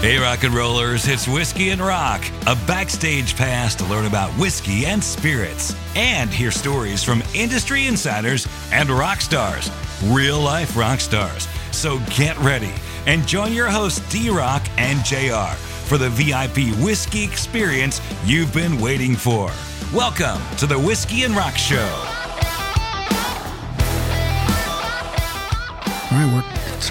Hey, rock and rollers, it's Whiskey and Rock, a backstage pass to learn about whiskey and spirits and hear stories from industry insiders and rock stars, real life rock stars. So get ready and join your hosts, D Rock and JR, for the VIP whiskey experience you've been waiting for. Welcome to the Whiskey and Rock Show.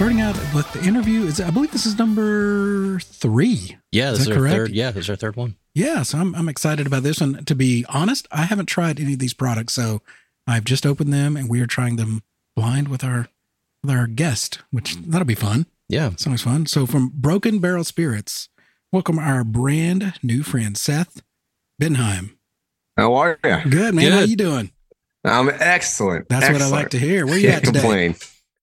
Starting out with the interview. Is I believe this is number three. Yeah, Is this is that our correct? third. Yeah, this is our third one. Yeah, so I'm I'm excited about this one. To be honest, I haven't tried any of these products, so I've just opened them and we are trying them blind with our with our guest, which that'll be fun. Yeah, It's always fun. So from Broken Barrel Spirits, welcome our brand new friend Seth Benhaim. How are you? Good man, how you doing? I'm excellent. That's what I like to hear. Where are you Can't at today? complain.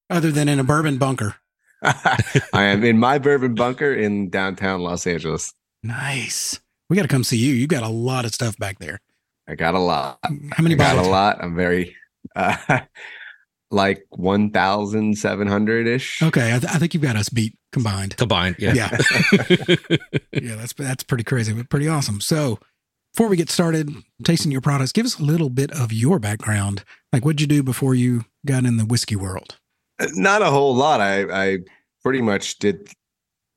Other than in a bourbon bunker. I am in my bourbon bunker in downtown Los Angeles. Nice. We got to come see you. You got a lot of stuff back there. I got a lot. How many I got bottles? a lot. I'm very uh, like 1,700 ish. Okay, I, th- I think you've got us beat combined. combined. Yeah. Yeah. yeah, that's that's pretty crazy, but pretty awesome. So, before we get started tasting your products, give us a little bit of your background. Like, what'd you do before you got in the whiskey world? Not a whole lot. I, I pretty much did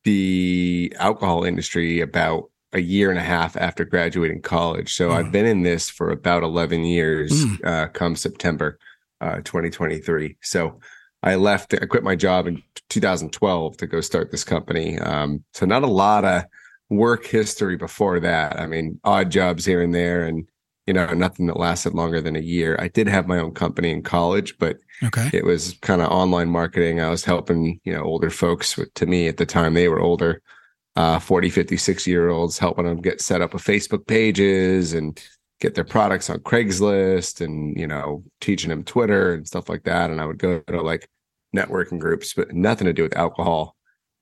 the alcohol industry about a year and a half after graduating college. So Mm. I've been in this for about 11 years Mm. uh, come September uh, 2023. So I left, I quit my job in 2012 to go start this company. Um, so not a lot of work history before that. I mean, odd jobs here and there and, you know, nothing that lasted longer than a year. I did have my own company in college, but Okay. it was kind of online marketing. I was helping, you know, older folks with, to me at the time, they were older, uh, 40, 50, 60 year olds, helping them get set up with Facebook pages and get their products on Craigslist and, you know, teaching them Twitter and stuff like that. And I would go to like networking groups, but nothing to do with alcohol.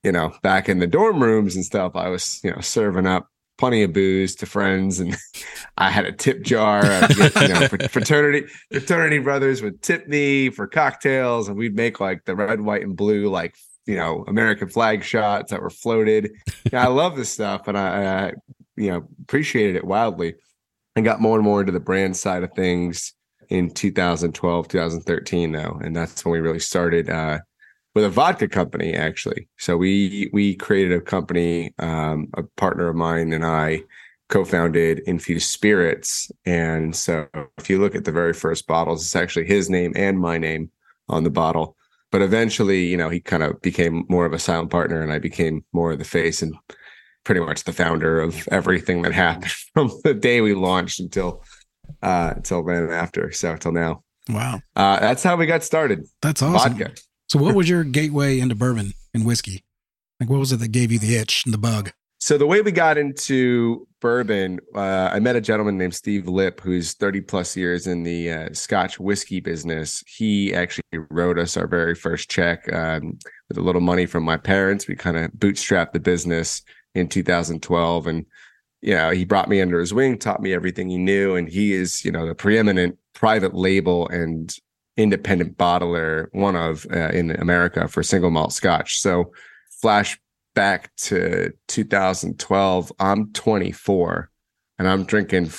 You know, back in the dorm rooms and stuff, I was, you know, serving up plenty of booze to friends and I had a tip jar. Get, you know, fraternity fraternity brothers would tip me for cocktails and we'd make like the red, white, and blue, like, you know, American flag shots that were floated. Yeah, I love this stuff and I, I, you know, appreciated it wildly. I got more and more into the brand side of things in 2012, 2013, though. And that's when we really started uh, with a vodka company, actually. So we we created a company, um, a partner of mine and I co-founded Infused Spirits. And so if you look at the very first bottles, it's actually his name and my name on the bottle. But eventually, you know, he kind of became more of a silent partner and I became more of the face and pretty much the founder of everything that happened from the day we launched until uh until then and after. So until now. Wow. Uh that's how we got started. That's awesome. Vodka. So, what was your gateway into bourbon and whiskey? Like, what was it that gave you the itch and the bug? So the way we got into bourbon, uh, I met a gentleman named Steve Lip, who's 30 plus years in the uh, Scotch whiskey business. He actually wrote us our very first check um, with a little money from my parents. We kind of bootstrapped the business in 2012, and you know he brought me under his wing, taught me everything he knew, and he is you know the preeminent private label and independent bottler, one of uh, in America for single malt Scotch. So flash back to 2012 i'm 24 and i'm drinking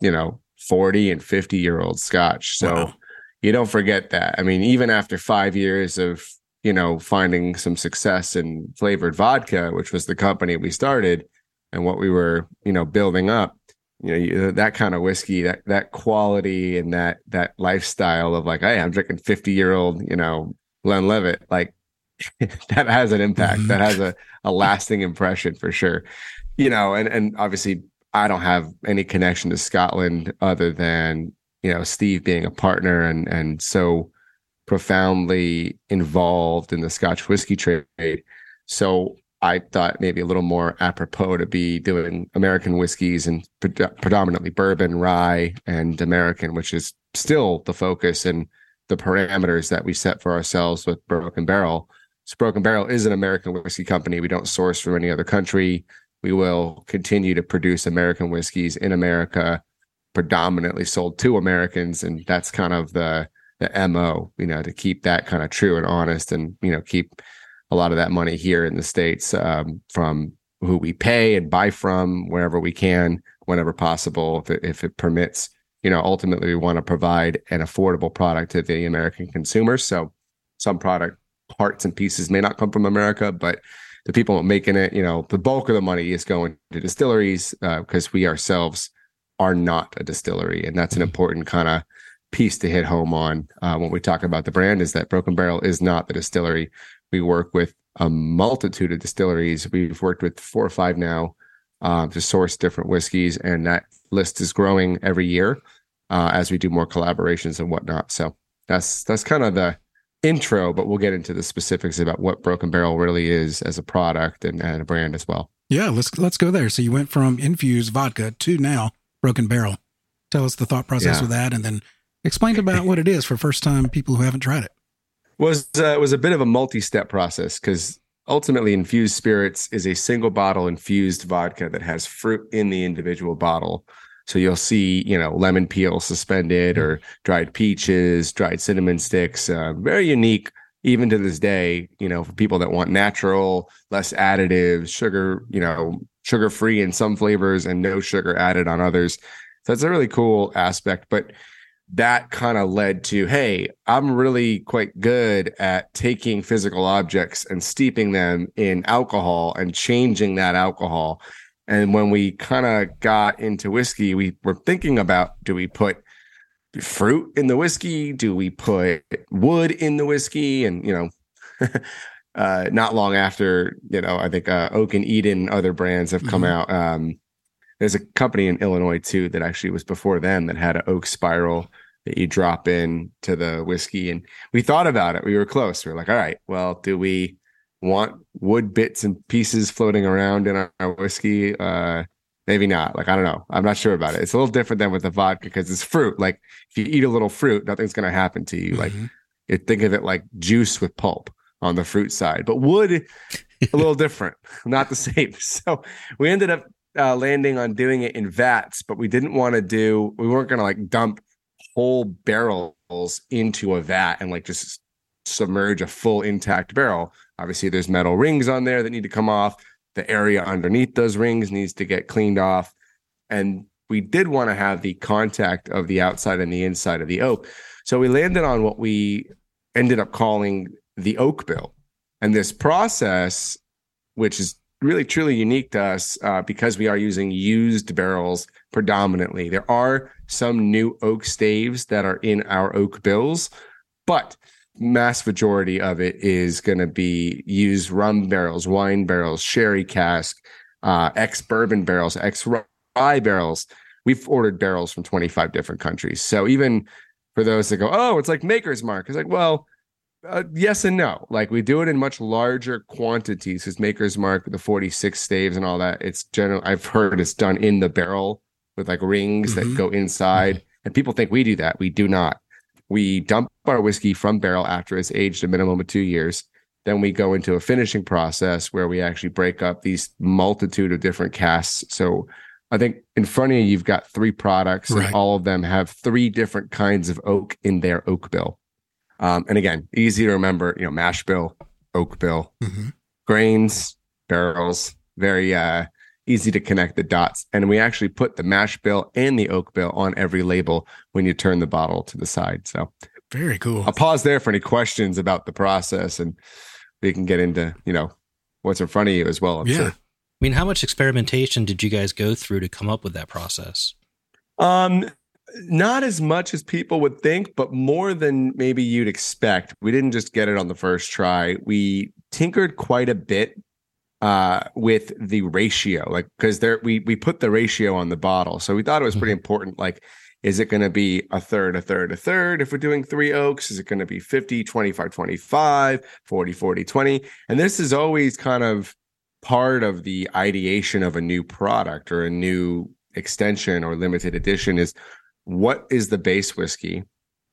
you know 40 and 50 year old scotch so Wow. you don't forget that i mean even after five years of you know finding some success in flavored vodka which was the company we started and what we were you know building up you know you, that kind of whiskey that that quality and that that lifestyle of like hey i'm drinking 50 year old you know glenlivet like that has an impact. Mhm. that has a, a lasting impression for sure. You know and and obviously i don't have any connection to scotland other than you know steve being a partner and and so profoundly involved in the scotch whiskey trade. So i thought maybe a little more apropos to be doing american whiskeys and pre- predominantly bourbon rye and american which is still the focus and the parameters that we set for ourselves with broken barrel so Broken Barrel is an American whiskey company. We don't source from any other country. We will continue to produce American whiskeys in America, predominantly sold to Americans, and that's kind of the the mo. You know, to keep that kind of true and honest, and you know, keep a lot of that money here in the states um, from who we pay and buy from wherever we can, whenever possible, if it, if it permits. You know, ultimately, we want to provide an affordable product to the American consumer. So, some product parts and pieces may not come from America, but the people making it, you know, the bulk of the money is going to distilleries because uh, we ourselves are not a distillery, and that's an mm-hmm. important kind of piece to hit home on uh, when we talk about the brand is that Broken Barrel is not the distillery. We work with a multitude of distilleries. We've worked with four or five now uh, to source different whiskeys, and that list is growing every year uh, as we do more collaborations and whatnot. So that's that's kind of the intro, but we'll get into the specifics about what Broken Barrel really is as a product and, and a brand as well. Yeah, let's let's go there. So you went from infused vodka to now Broken Barrel. Tell us the thought process yeah. with that, and then explain about what it is for first time people who haven't tried it. Was uh, was a bit of a multi step process because ultimately infused spirits is a single bottle infused vodka that has fruit in the individual bottle. So you'll see, you know, lemon peel suspended or dried peaches, dried cinnamon sticks. Uh, very unique, even to this day. You know, for people that want natural, less additives, sugar, you know, sugar free in some flavors and no sugar added on others. So it's a really cool aspect. But that kind of led to hey i'm really quite good at taking physical objects and steeping them in alcohol and changing that alcohol. And when we kind of got into whiskey we were thinking about do we put fruit in the whiskey? Do we put wood in the whiskey? And you know uh, not long after you know i think uh, oak and eden other brands have come mm-hmm. out um, there's a company in Illinois too that actually was before them that had an oak spiral that you drop in to the whiskey. And we thought about it. We were close. We are like, all right, well, do we want wood bits and pieces floating around in our, our whiskey? Uh, maybe not. Like, I don't know. I'm not sure about it. It's a little different than with the vodka because it's fruit. Like, if you eat a little fruit, nothing's going to happen to you. Mm-hmm. Like, you think of it like juice with pulp on the fruit side, but wood, a little different, not the same. So we ended up uh, landing on doing it in vats, but we didn't want to do, we weren't going to like dump whole barrels into a vat and like just submerge a full intact barrel. Obviously, there's metal rings on there that need to come off. The area underneath those rings needs to get cleaned off. And we did want to have the contact of the outside and the inside of the oak. So we landed on what we ended up calling the oak bill. And this process, which is really truly unique to us uh, because we are using used barrels predominantly. There are some new oak staves that are in our oak bills, but mass majority of it is going to be used rum barrels, wine barrels, sherry cask, uh, ex bourbon barrels, ex rye barrels. We've ordered barrels from 25 different countries. So even for those that go, oh, it's like Maker's Mark, it's like, well, uh, yes and no. Like we do it in much larger quantities because Maker's Mark, the 46 staves and all that, it's general. I've heard it's done in the barrel with like rings mm-hmm. that go inside. Mm-hmm. And people think we do that. We do not. We dump our whiskey from barrel after it's aged a minimum of two years. Then we go into a finishing process where we actually break up these multitude of different casks. So I think in front of you, you've got three products, right. and all of them have three different kinds of oak in their oak bill. Um, and again, easy to remember, you know, mash bill, oak bill, mm-hmm. grains, barrels, very uh, easy to connect the dots. And we actually put the mash bill and the oak bill on every label when you turn the bottle to the side. So very cool. I'll pause there for any questions about the process and we can get into, you know, what's in front of you as well. I'm yeah. Sure. I mean, how much experimentation did you guys go through to come up with that process? Um, not as much as people would think, but more than maybe you'd expect. We didn't just get it on the first try. We tinkered quite a bit uh, with the ratio, like because there we we put the ratio on the bottle, so we thought it was pretty mm-hmm. important. Like, is it going to be a third, a third, a third? If we're doing three oaks, is it going to be 50, 25, 25, 40, 40, 20? And this is always kind of part of the ideation of a new product or a new extension or limited edition is what is the base whiskey?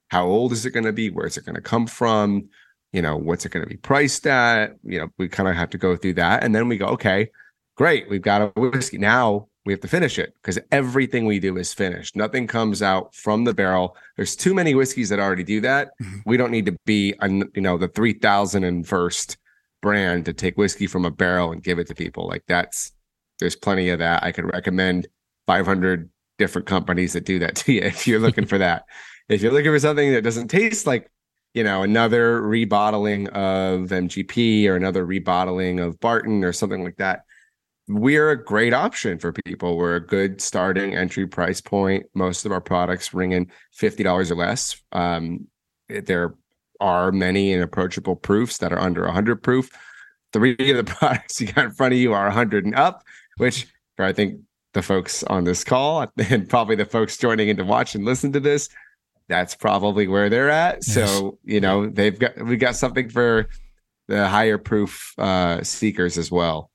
How old is it going to be? Where is it going to come from? You know, what's it going to be priced at? You know, we kind of have to go through that. And then we go, okay, great. We've got a whiskey. Now we have to finish it because everything we do is finished. Nothing comes out from the barrel. There's too many whiskeys that already do that. Mm-hmm. We don't need to be, you know, the 3000 and first brand to take whiskey from a barrel and give it to people. Like that's there's plenty of that. I could recommend 500 different companies that do that to you if you're looking for that. If you're looking for something that doesn't taste like, you know, another rebottling of MGP or another rebottling of Barton or something like that, we're a great option for people. We're a good starting entry price point. Most of our products ring in $50 or less. Um, there are many and approachable proofs that are under 100 proof. Three of the products you got in front of you are 100 and up, which I think the folks on this call and probably the folks joining in to watch and listen to this, that's probably where they're at. Yes. So, you know, they've got, we got something for the higher proof uh, seekers as well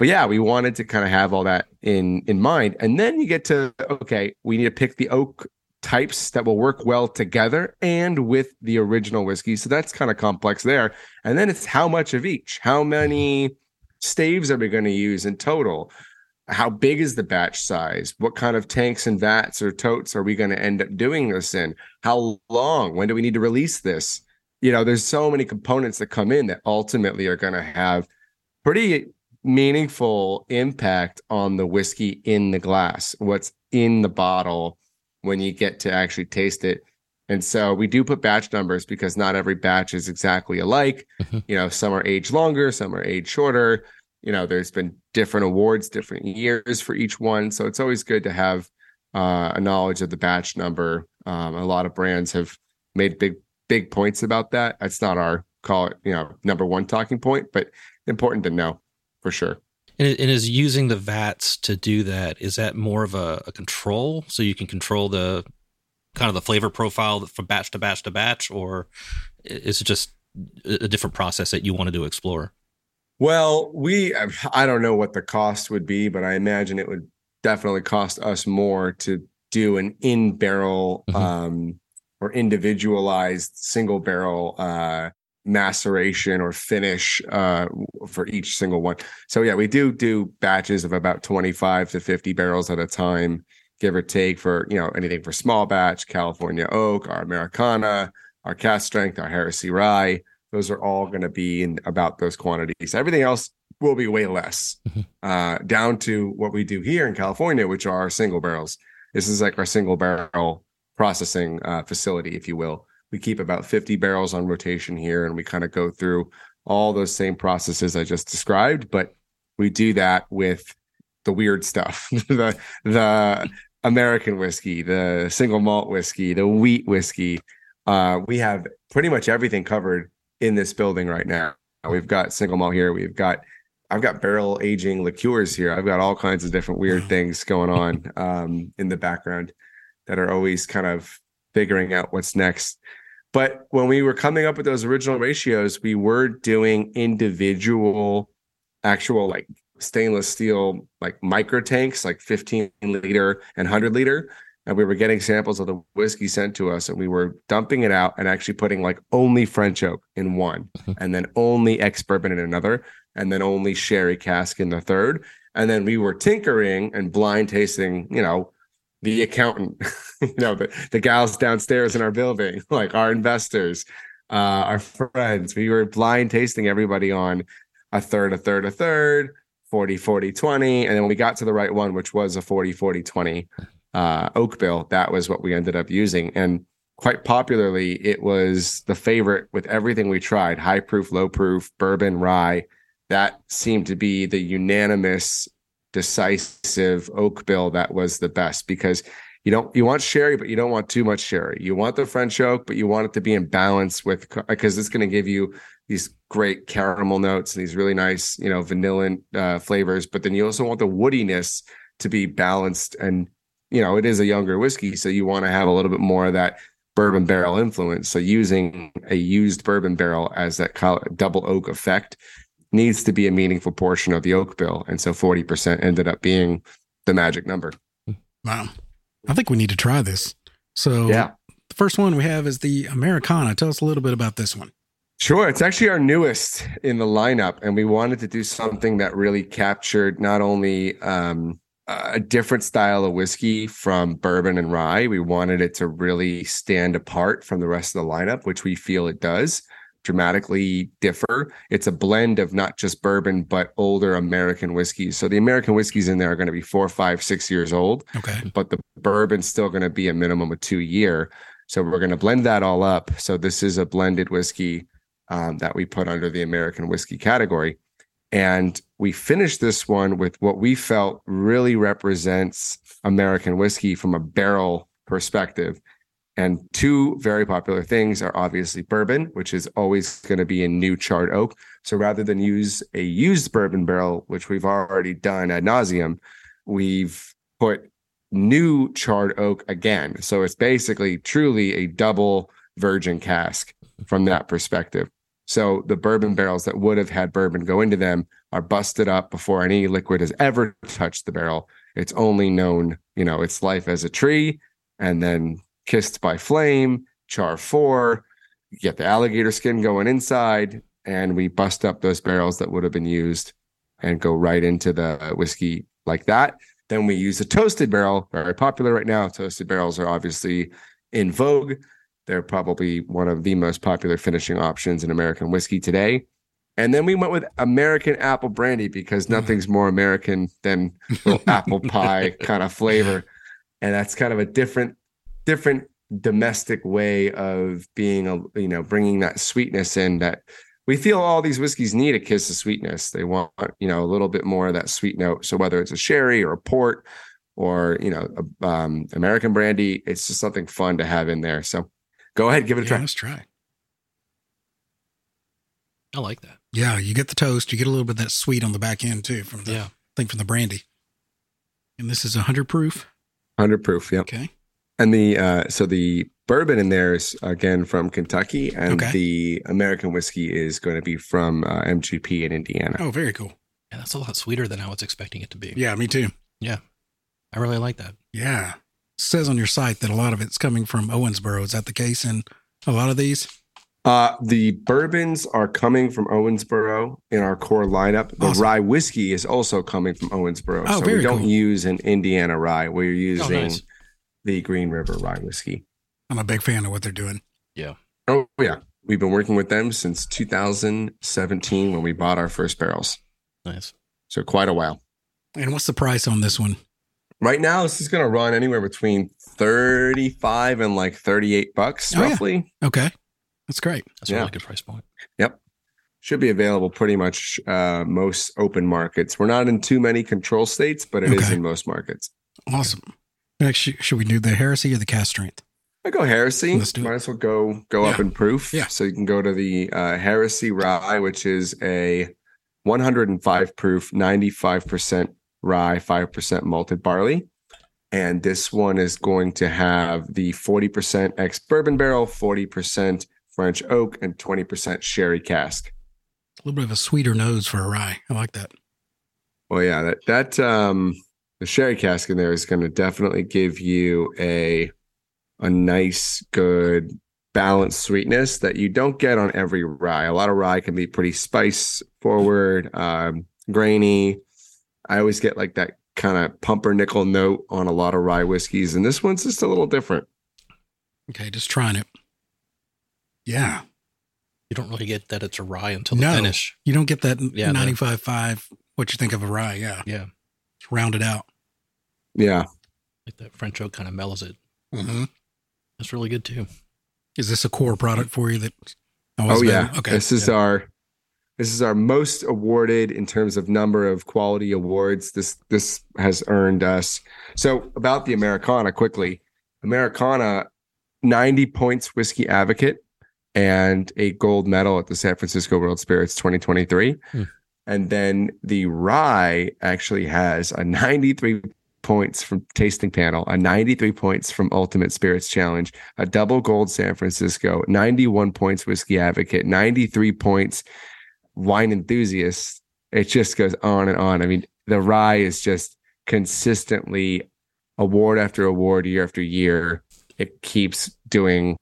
but yeah, we wanted to kind of have all that in in mind. And then you get to okay, we need to pick the oak types that will work well together and with the original whiskey. So that's kind of complex there. And then it's how much of each? How many staves are we going to use in total? How big is the batch size? What kind of tanks and vats or totes are we going to end up doing this in? How long? When do we need to release this? You know, there's so many components that come in that ultimately are going to have pretty meaningful impact on the whiskey in the glass, what's in the bottle when you get to actually taste it. And so we do put batch numbers because not every batch is exactly alike. Mm-hmm. You know, some are aged longer, some are aged shorter. You know, there's been different awards, different years for each one. So it's always good to have uh, a knowledge of the batch number. Um, a lot of brands have made big, big points about that. That's not our call it, you know, number one talking point, but important to know for sure. And, is using the vats to do that is that more of a, a, control so you can control the kind of the flavor profile from batch to batch to batch, or is it just a different process that you wanted to explore? Well, we I don't know what the cost would be, but I imagine it would definitely cost us more to do an in barrel mm-hmm. um, or individualized single barrel uh, maceration or finish uh, for each single one. So yeah, we do do batches of about 25 to 50 barrels at a time, give or take for, you know, anything for small batch, California oak, our Americana, our cask strength, our heresy rye. Those are all going to be in about those quantities. Everything else will be way less, mm-hmm. uh, down to what we do here in California, which are single barrels. This is like our single barrel processing uh, facility, if you will we keep about 50 barrels on rotation here and we kind of go through all those same processes I just described, but we do that with the weird stuff, the the American whiskey, the single malt whiskey, the wheat whiskey. Uh, we have pretty much everything covered in this building right now. We've got single malt here. We've got I've got barrel aging liqueurs here. I've got all kinds of different weird things going on um, in the background that are always kind of figuring out what's next. But when we were coming up with those original ratios, we were doing individual, actual like stainless steel, like micro tanks, like 15 liter and 100 liter. And we were getting samples of the whiskey sent to us, and we were dumping it out and actually putting like only French oak in one, mm-hmm. and then only ex bourbon in another, and then only sherry cask in the third. And then we were tinkering and blind tasting, you know, the accountant, you know, the, the gals downstairs in our building, like our investors, uh, our friends. We were blind tasting everybody on a third, a third, a third, 40, 40, 20. And then when we got to the right one, which was a 40, 40, 20 uh, oak bill, that was what we ended up using. And quite popularly, it was the favorite with everything we tried high proof, low proof, bourbon, rye. That seemed to be the unanimous decisive oak bill that was the best because you don't you want sherry but you don't want too much sherry you want the french oak but you want it to be in balance with because it's going to give you these great caramel notes and these really nice you know vanilla uh, flavors but then you also want the woodiness to be balanced and you know it is a younger whiskey so you want to have a little bit more of that bourbon barrel influence so using a used bourbon barrel as that double oak effect needs to be a meaningful portion of the oak bill. And so 40% ended up being the magic number. Wow. I think we need to try this. So, yeah. The first one we have is the Americana. Tell us a little bit about this one. Sure. It's actually our newest in the lineup. And we wanted to do something that really captured not only um, a different style of whiskey from bourbon and rye, we wanted it to really stand apart from the rest of the lineup, which we feel it does. dramatically differ. It's a blend of not just bourbon, but older American whiskeys. So the American whiskeys in there are going to be four, five, six years old. Okay. But the bourbon's still going to be a minimum of two year. So we're going to blend that all up. So this is a blended whiskey um, that we put under the American whiskey category. And we finished this one with what we felt really represents American whiskey from a barrel perspective. And two very popular things are obviously bourbon, which is always going to be in new charred oak. So rather than use a used bourbon barrel, which we've already done ad nauseum, we've put new charred oak again. So it's basically truly a double virgin cask from that perspective. So the bourbon barrels that would have had bourbon go into them are busted up before any liquid has ever touched the barrel. It's only known, you know, its life as a tree and then kissed by flame, char four, you get the alligator skin going inside, and we bust up those barrels that would have been used and go right into the whiskey like that. Then we use a toasted barrel, very popular right now. Toasted barrels are obviously in vogue. They're probably one of the most popular finishing options in American whiskey today. And then we went with American apple brandy because nothing's more American than apple pie kind of flavor. And that's kind of a different, different domestic way of being a, you know, bringing that sweetness in that we feel all these whiskeys need a kiss of sweetness. They want, you know, a little bit more of that sweet note. So whether it's a sherry or a port or, you know, a, um, American brandy, it's just something fun to have in there. So go ahead, give it a Yeah, try. let's try. I like that. Yeah, you get the toast. You get a little bit of that sweet on the back end too from the Yeah. I think from the brandy. And this is a hundred proof. 100 proof. yeah. Okay. And the uh so the bourbon in there is again from Kentucky, and Okay. the American whiskey is going to be from uh, MGP in Indiana. Oh, very cool. Yeah, that's a lot sweeter than I was expecting it to be. Yeah, me too. Yeah, I really like that. Yeah. It says on your site that a lot of it's coming from Owensboro. Is that the case in a lot of these? Uh the bourbons are coming from Owensboro in our core lineup. The Awesome. rye whiskey is also coming from Owensboro. Oh, so very we don't cool. use an Indiana rye. We're Oh, using nice. the Green River rye whiskey. I'm a big fan of what they're doing. Yeah. Oh yeah. We've been working with them since 2017 when we bought our first barrels. Nice. So quite a while. And what's the price on this one? Right now, this is going to run anywhere between 35 and like 38 bucks, Oh, yeah. roughly. Okay. That's great. That's a really good price point. Yep. Should be available pretty much uh, most open markets. We're not in too many control states, but it is Okay. in most markets. Awesome. Next, should we do the heresy or the cask strength? I go Heresy. Let's do it. Might as well go go up in proof. Yeah. So you can go to the uh, Heresy Rye, which is a 105 proof, 95% rye, 5% malted barley. And this one is going to have the 40% ex bourbon barrel, 40% French oak, and 20% sherry cask. A little bit of a sweeter nose for a rye. I like that. Well, yeah, that that um the sherry cask in there is going to definitely give you a a nice, good, balanced sweetness that you don't get on every rye. A lot of rye can be pretty spice forward, um, grainy. I always get like that kind of pumpernickel note on a lot of rye whiskeys, and this one's just a little different. Okay, just trying it. Yeah. You don't really get that it's a rye until the No. finish. You don't get that Yeah, the- 95.5, what you think of a rye. Yeah. Yeah. It's rounded out. Yeah, Like that French oak kind of mellows it. Mm-hmm. That's really good too. Is this a core product for you that? Oh yeah. Okay. This is our this is our most awarded in terms of number of quality awards. This this has earned us. So about the Americana quickly. Americana 90 points whiskey advocate and a gold medal at the San Francisco World Spirits 2023. Hmm. And then the rye actually has a 93 points from tasting panel, a 93 points from Ultimate Spirits Challenge, a double gold San Francisco, 91 points whiskey advocate, 93 points wine enthusiast. It just goes on and on. I mean, the rye is just consistently award after award, year after year. It keeps doing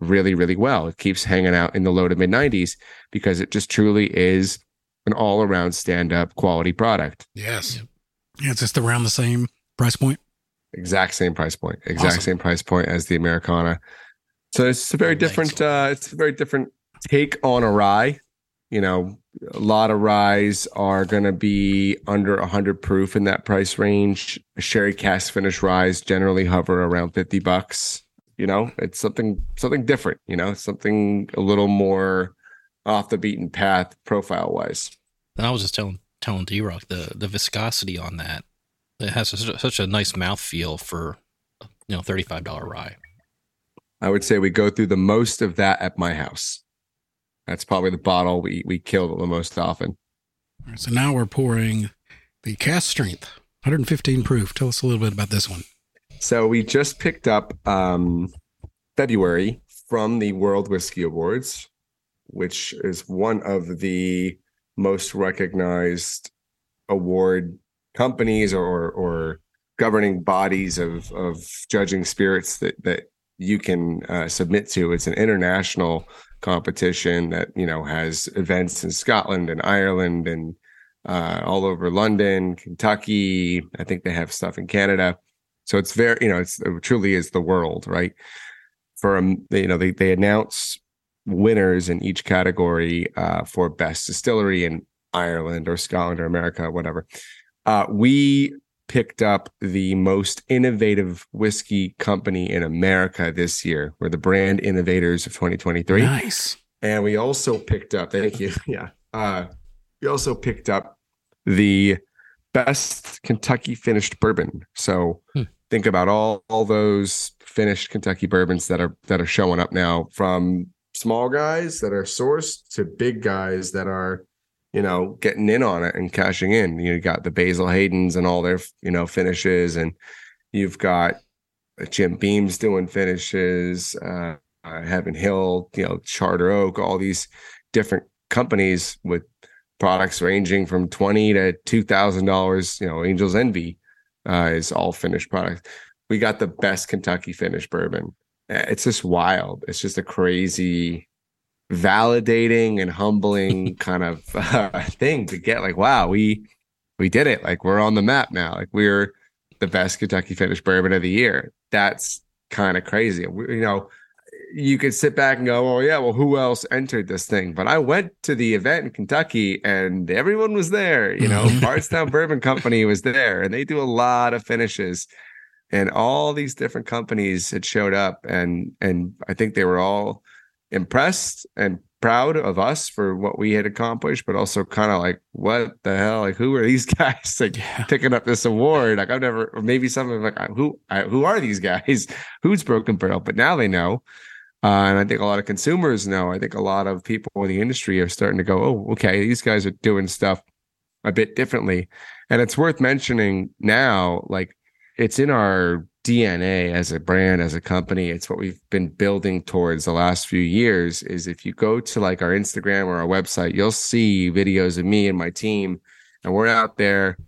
really, really well. It keeps hanging out in the low to mid 90s because it just truly is an all around stand up quality product. Yes. Yeah, it's just around the same price point. exact same price point exact Awesome. same price point as the americana so it's a very different uh it's a very different take on a rye. You know, a lot of ryes are going to be under 100 proof in that price range. Sherry cask finish ryes generally hover around 50 bucks. You know, it's something something different. You know, something a little more off the beaten path profile wise. And I was just telling telling D Rock the the viscosity on that. It has such a, such a nice mouth feel for you know thirty five dollar rye. I would say we go through the most of that at my house. That's probably the bottle we we kill the most often. so now we're pouring the cask strength, 115 proof. Tell us a little bit about this one. So we just picked up um, February from the World Whiskey Awards, which is one of the most recognized award companies or or governing bodies of of judging spirits that that you can uh, submit to. It's an international competition that you know has events in Scotland and Ireland and uh, all over London, Kentucky. I think they have stuff in Canada. So it's very you know it's it truly is the world right. For um, you know they they announce winners in each category uh, for best distillery in Ireland or Scotland or America, whatever. Uh, we picked up the most innovative whiskey company in America this year. We're the brand innovators of 2023. Nice. And we also picked up, thank you. Yeah. Uh, we also picked up the best Kentucky finished bourbon. So hmm. think about all, all those finished Kentucky bourbons that are that are showing up now from small guys that are sourced to big guys that are you know, getting in on it and cashing in. You got the Basil Haydens and all their, you know, finishes, and you've got uh, Jim Beam's doing finishes, uh, uh, Heaven Hill, you know, Charter Oak, all these different companies with products ranging from twenty to two thousand dollars. You know, Angel's Envy uh, is all finished product. We got the best Kentucky finished bourbon. It's just wild. It's just a crazy validating and humbling kind of uh, thing to get like wow we we did it. Like we're on the map now. Like we're the best kentucky finished bourbon of the year. That's kind of crazy. We, you know you could sit back and go oh yeah well who else entered this thing? But i went to the event in kentucky and everyone was there you know? Bardstown bourbon company was there and they do a lot of finishes. And all these different companies had showed up and and i think they were all impressed and proud of us for what we had accomplished, but also kind of like, what the hell? Like, who are these guys like yeah. picking up this award? Like, I've never, maybe something like, who, who are these guys? Who's Broken Barrel? But now they know. Uh, and I think a lot of consumers know. I think a lot of people in the industry are starting to go, oh, okay, these guys are doing stuff a bit differently. And it's worth mentioning now, like, it's in our DNA as a brand, as a company. It's what we've been building towards the last few years. Is if you go to like our Instagram or our website, you'll see videos of me and my team, and we're out there,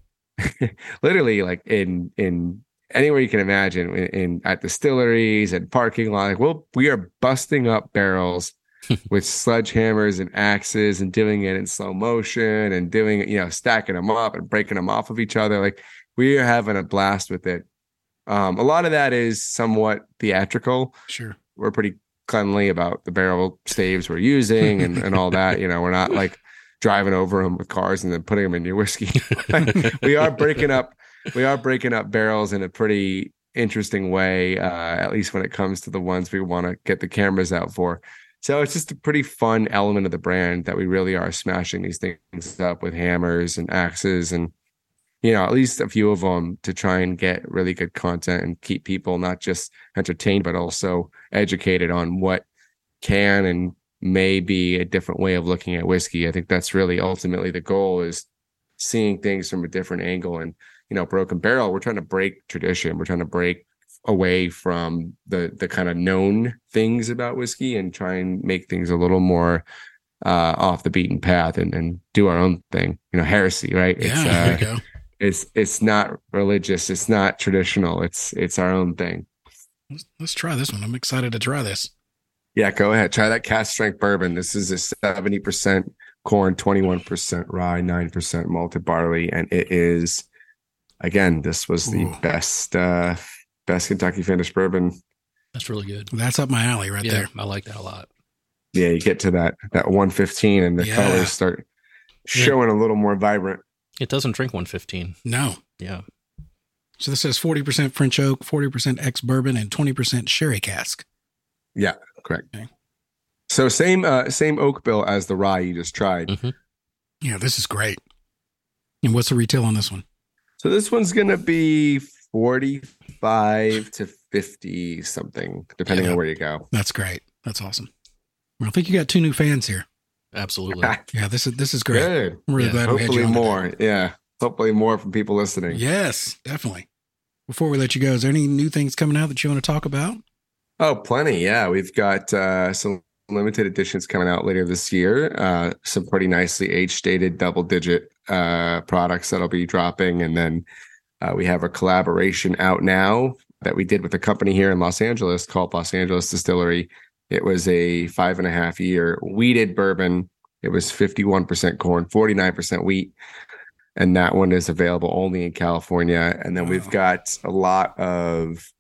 literally like in in anywhere you can imagine, in, in at distilleries and parking lot. Like, well, we are busting up barrels with sledgehammers and axes and doing it in slow motion and doing it, you know, stacking them up and breaking them off of each other. Like we are having a blast with it. Um, a lot of that is somewhat theatrical. Sure. We're pretty cleanly about the barrel staves we're using and, and all that. You know, we're not like driving over them with cars and then putting them in your whiskey. we are breaking up, we are breaking up barrels in a pretty interesting way, uh, at least when it comes to the ones we want to get the cameras out for. So it's just a pretty fun element of the brand that we really are smashing these things up with hammers and axes and you know, at least a few of them to try and get really good content and keep people not just entertained, but also educated on what can and may be a different way of looking at whiskey. I think that's really ultimately the goal is seeing things from a different angle. And, you know, Broken Barrel, we're trying to break tradition. We're trying to break away from the the kind of known things about whiskey and try and make things a little more uh off the beaten path and, and do our own thing. You know, heresy, right? Yeah, it's, uh, there you go it's it's not religious it's not traditional it's it's our own thing. Let's, let's try this one. I'm excited to try this. Yeah go ahead. Try that cask strength bourbon. This is a 70% corn 21% rye 9% malted barley and it is again this was the Ooh. best uh best kentucky finished bourbon. That's really good. That's up my alley right yeah, there. I like that a lot. Yeah, you get to that that 115 and the Yeah. colors start showing a little more vibrant. It doesn't drink 115. No. Yeah. So this says 40% French oak, 40% ex bourbon, and 20% sherry cask. Yeah, correct. Okay. So same uh same oak bill as the rye you just tried. Mhm. Yeah, this is great. And what's the retail on this one? So this one's gonna be 45 to 50 something, depending Yeah. on where you go. That's great. That's awesome. Well, I think you got two new fans here. Absolutely. Yeah, this is this is great. Good. I'm really Yeah, glad we had Hopefully you on today. more. Yeah. Hopefully more from people listening. Yes, definitely. Before we let you go, is there any new things coming out that you want to talk about? Oh, plenty. Yeah. We've got uh, some limited editions coming out later this year. Uh, some pretty nicely age dated double digit uh, products that'll be dropping. And then uh, we have a collaboration out now that we did with a company here in Los Angeles called Los Angeles Distillery. It was a five and a half year wheated bourbon. It was 51% corn, 49% wheat. And that one is available only in California. And then we've got a lot of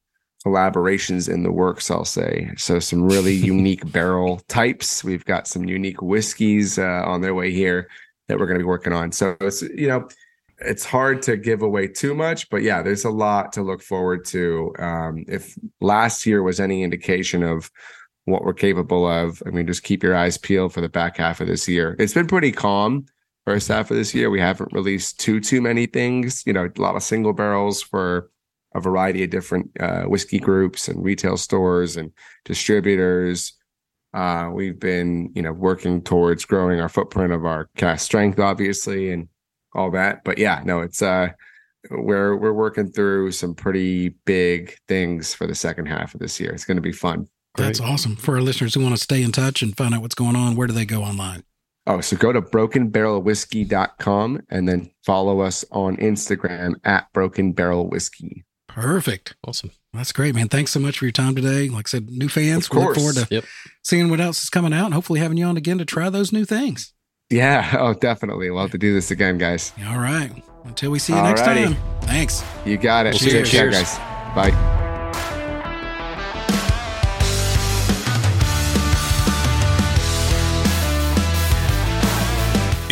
collaborations in the works, I'll say. So some really unique barrel types. We've got some unique whiskeys uh, on their way here that we're going to be working on. So it's you know, it's hard to give away too much, but yeah, there's a lot to look forward to. Um, if last year was any indication of what we're capable of, I mean, just keep your eyes peeled for the back half of this year. It's been pretty calm first half of this year. We haven't released too too many things. You know, a lot of single barrels for a variety of different uh, whiskey groups and retail stores and distributors. Uh, we've been, you know, working towards growing our footprint of our cask strength, obviously, and all that. But yeah, no, it's uh, we're we're working through some pretty big things for the second half of this year. It's going to be fun. That's awesome. For our listeners who want to stay in touch and find out what's going on, where do they go online? Oh, so go to brokenbarrelwhiskey.com and then follow us on Instagram at Broken Barrel Whiskey. Perfect. Awesome. That's great, man. Thanks so much for your time today. Like I said, new fans. Of We look course. forward to Yep. seeing what else is coming out and hopefully having you on again to try those new things. Yeah, oh, definitely. We'll have to do this again, guys. All right. Until we see you All next righty. time. Thanks. You got it. We'll see you. Take care, Cheers. guys. Bye.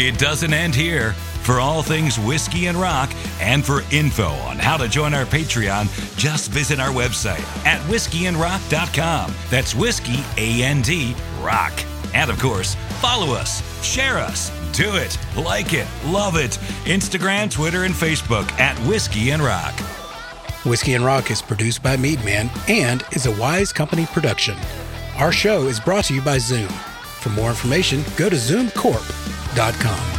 It doesn't end here. For all things whiskey and rock, and for info on how to join our Patreon, just visit our website at whiskeyandrock.com. That's whiskey, A N D, rock. And of course, follow us, share us, do it, like it, love it. Instagram, Twitter, and Facebook at Whiskey and Rock. Whiskey and Rock is produced by Meadman and is a Wise Company production. Our show is brought to you by Zoom. For more information, go to zoomcorp.com. Inc.com.